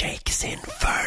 Jake's Inferno.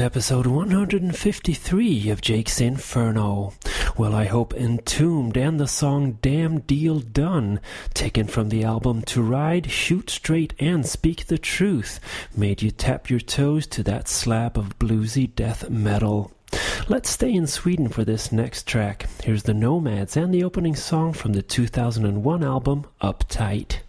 To episode 153 of Jake's Inferno. Well, I hope Entombed and the song Damn Deal Done, taken from the album To Ride, Shoot Straight, and Speak the Truth, made you tap your toes to that slab of bluesy death metal. Let's stay in Sweden for this next track. Here's the Nomads and the opening song from the 2001 album Uptight.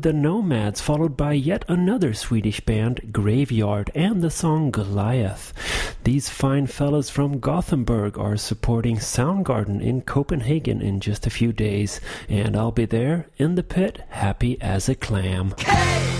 with The Nomads, followed by yet another Swedish band, Graveyard, and the song Goliath. These fine fellows from Gothenburg are supporting Soundgarden in Copenhagen in just a few days, and I'll be there in the pit, happy as a clam. Hey!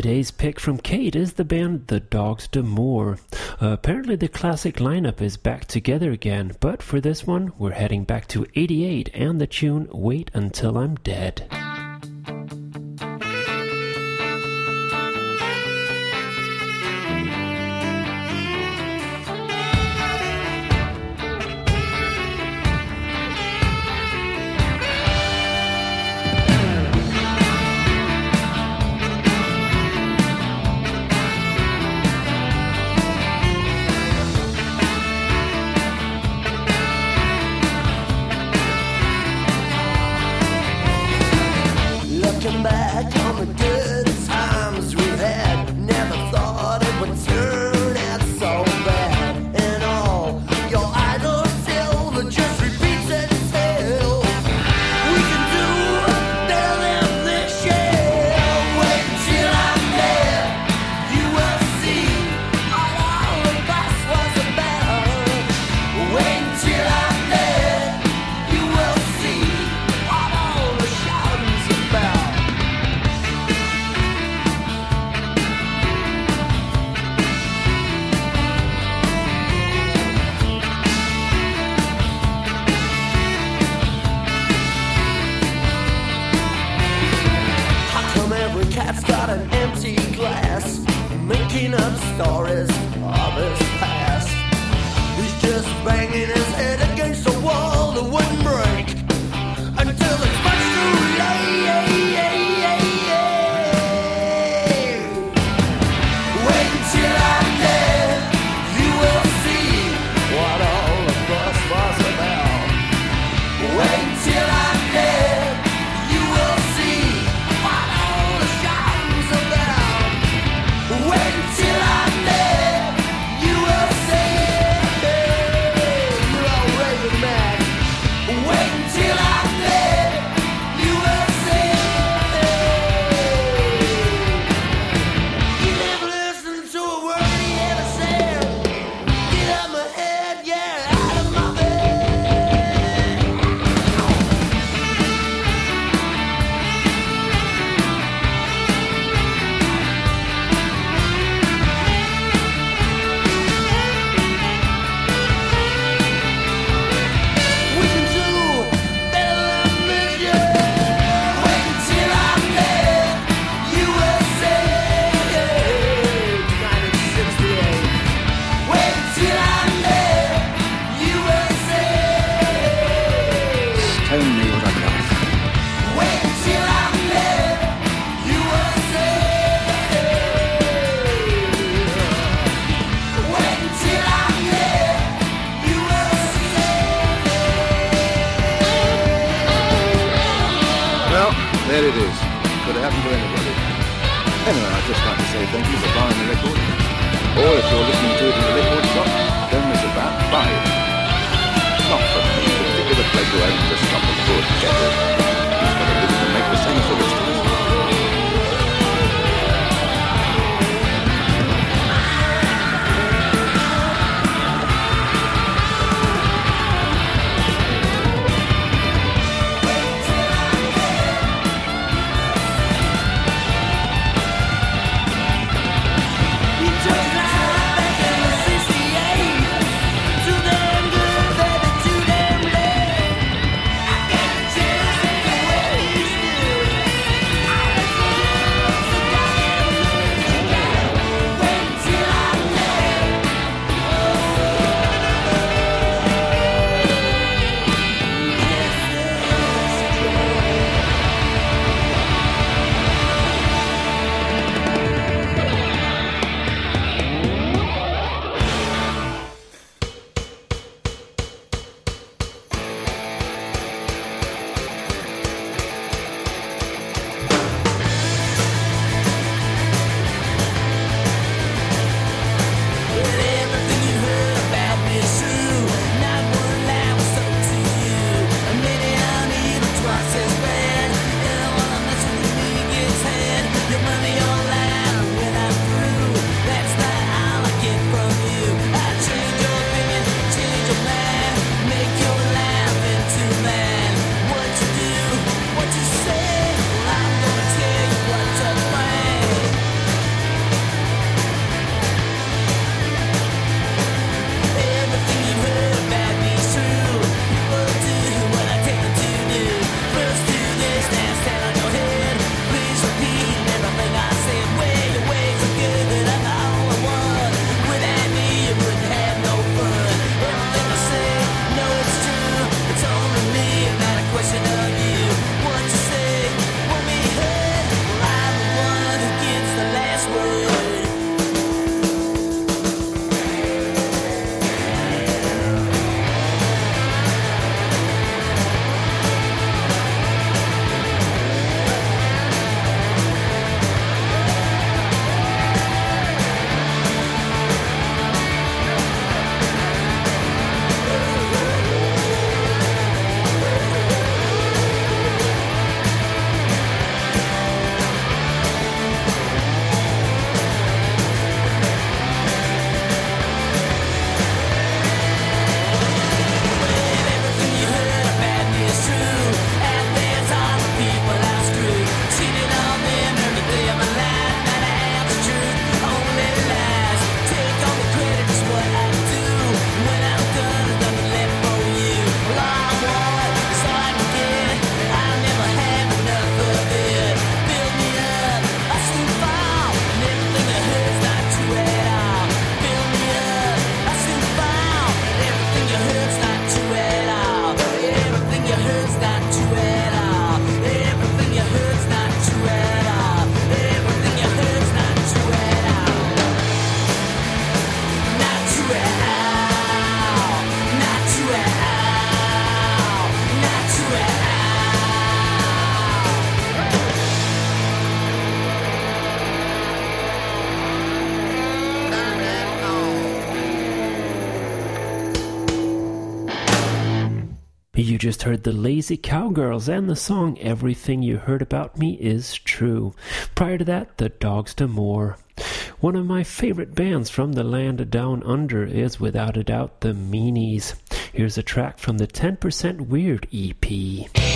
Today's pick from Kate is the band The Dogs D'Amour. Uh, apparently, the classic lineup is back together again, but for this one, we're heading back to 88 and the tune Wait Until I'm Dead. just heard the Lazy Cowgirls and the song Everything You Heard About Me Is True. Prior to that, the Dogs D'Amour. One of my favorite bands from the land down under is without a doubt the Meanies. Here's a track from the 10% Weird EP.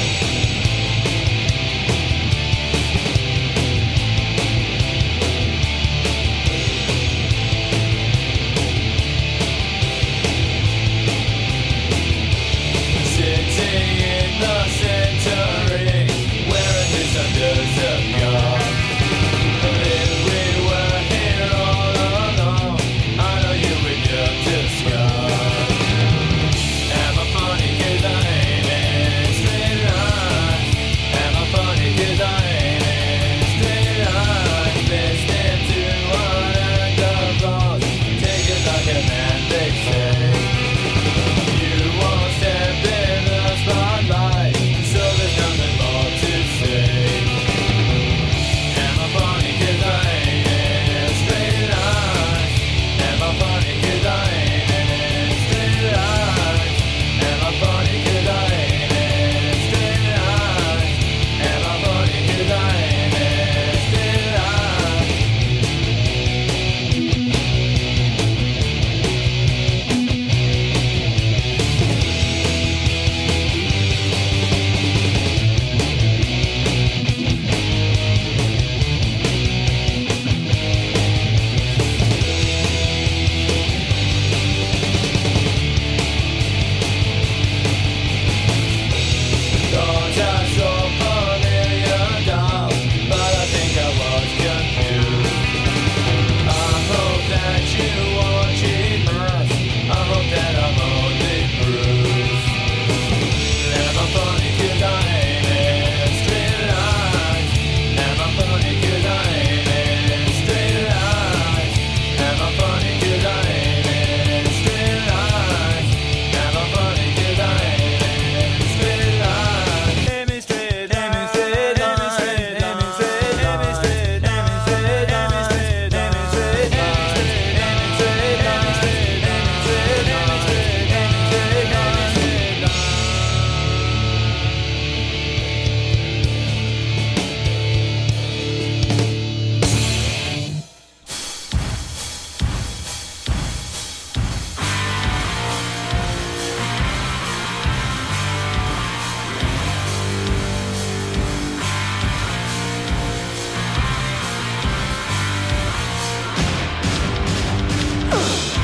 Yeah.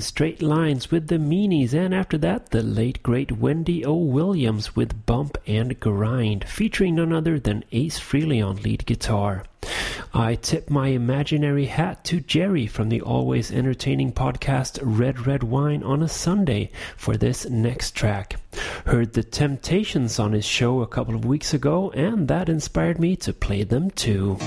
Straight Lines with the Meanies, and after that, the late great Wendy O. Williams with Bump and Grind, featuring none other than Ace Frehley on lead guitar. I tip my imaginary hat to Jerry from the always entertaining podcast Red Red Wine on a Sunday for this next track. Heard the Temptations on his show a couple of weeks ago, and that inspired me to play them too.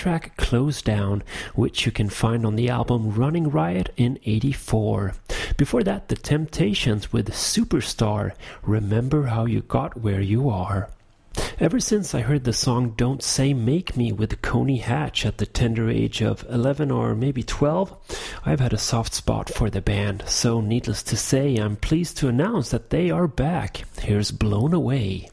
track Close Down, which you can find on the album Running Riot in 84. Before that, The Temptations with Superstar, Remember How You Got Where You Are. Ever since I heard the song Don't Say Make Me with Coney Hatch at the tender age of 11 or maybe 12, I've had a soft spot for the band. So, needless to say, I'm pleased to announce that they are back. Here's Blown Away.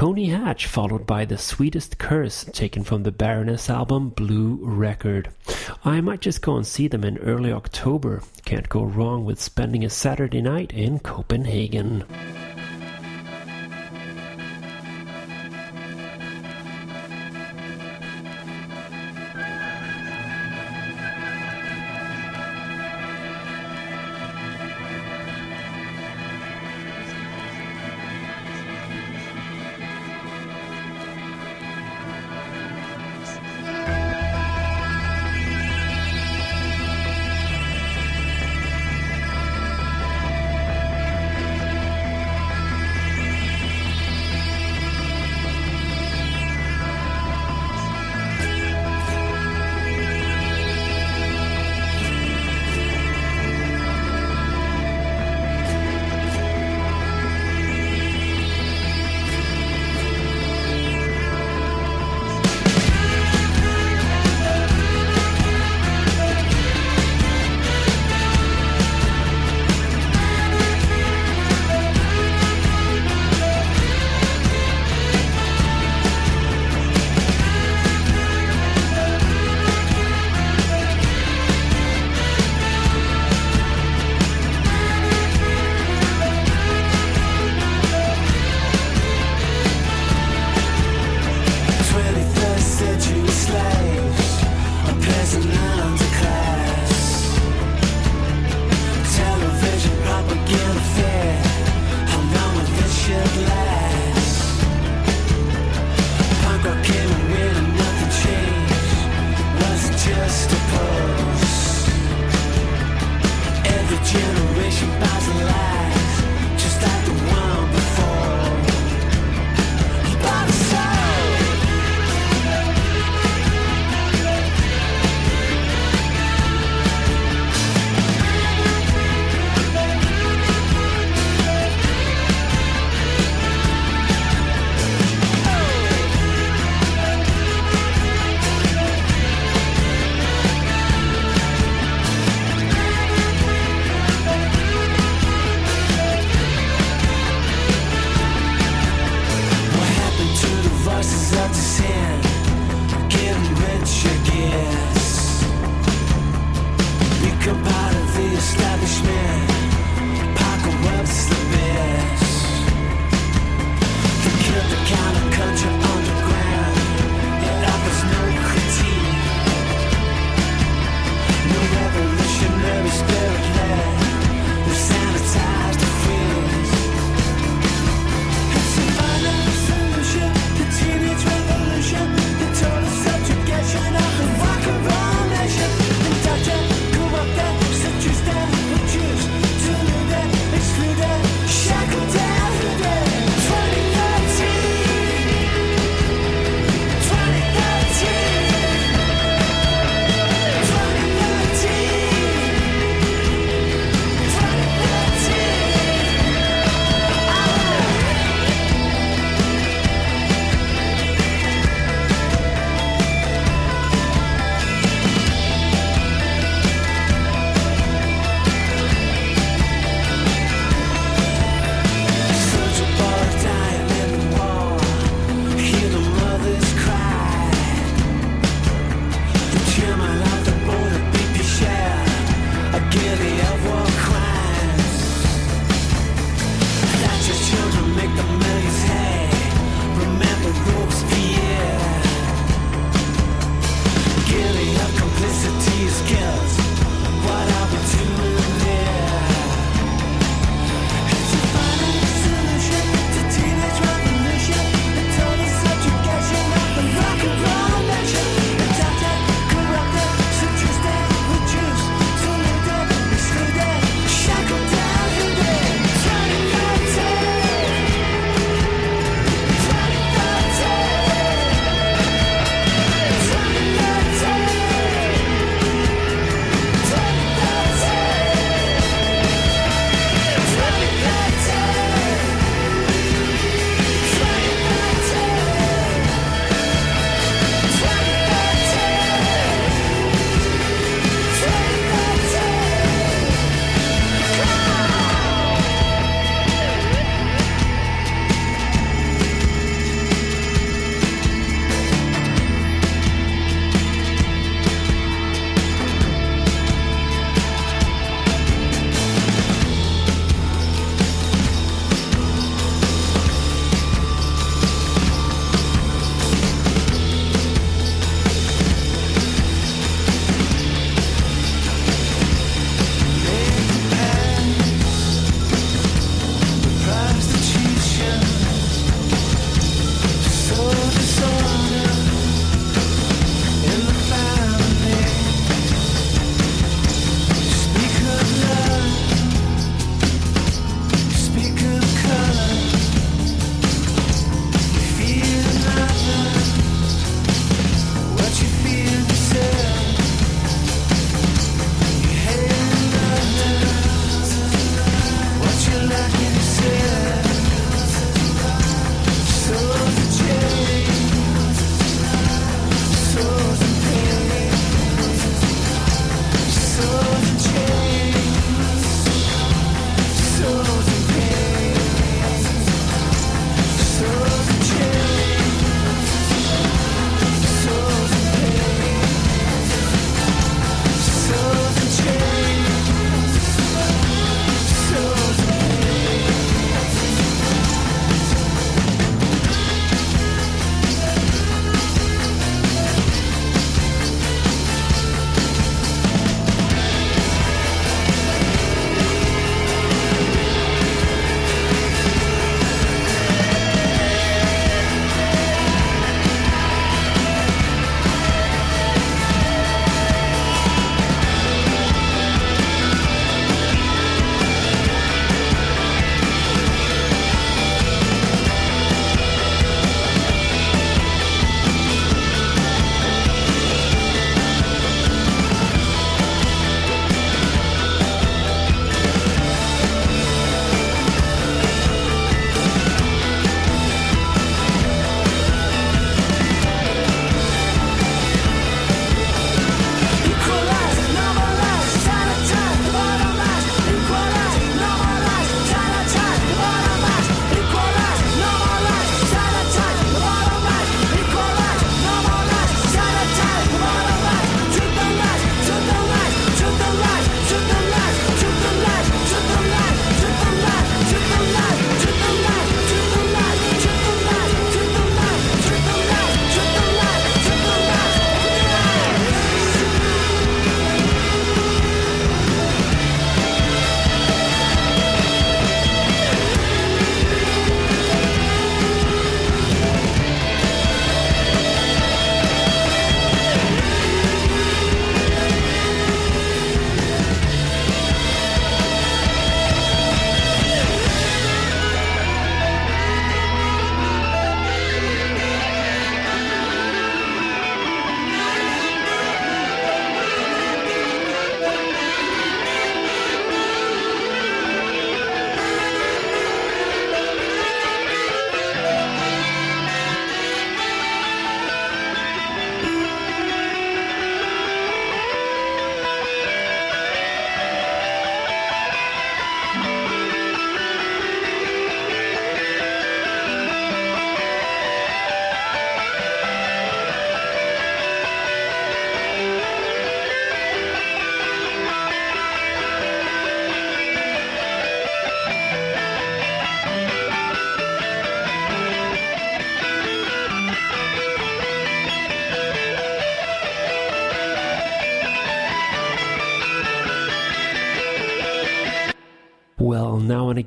Coney Hatch, followed by The Sweetest Curse, taken from the Baroness album Blue Record. I might just go and see them in early October. Can't go wrong with spending a Saturday night in Copenhagen.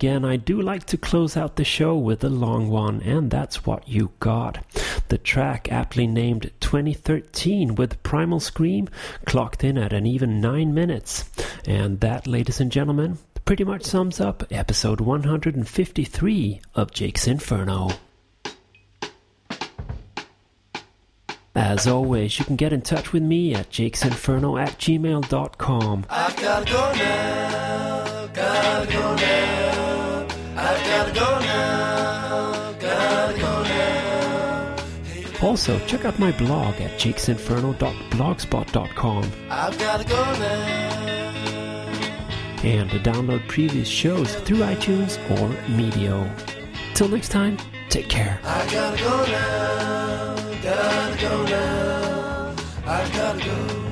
Again, I do like to close out the show with a long one, and that's what you got. The track, aptly named 2013 with Primal Scream, clocked in at an even 9 minutes. And that, ladies and gentlemen, pretty much sums up episode 153 of Jake's Inferno. As always, you can get in touch with me at jakesinferno at gmail.com. I've gotta go now, gotta go now. Also, check out my blog at jakesinferno.blogspot.com I've gotta go now. and to download previous shows through iTunes or Mevio. Till next time, take care. I gotta go now, gotta go now. I gotta go.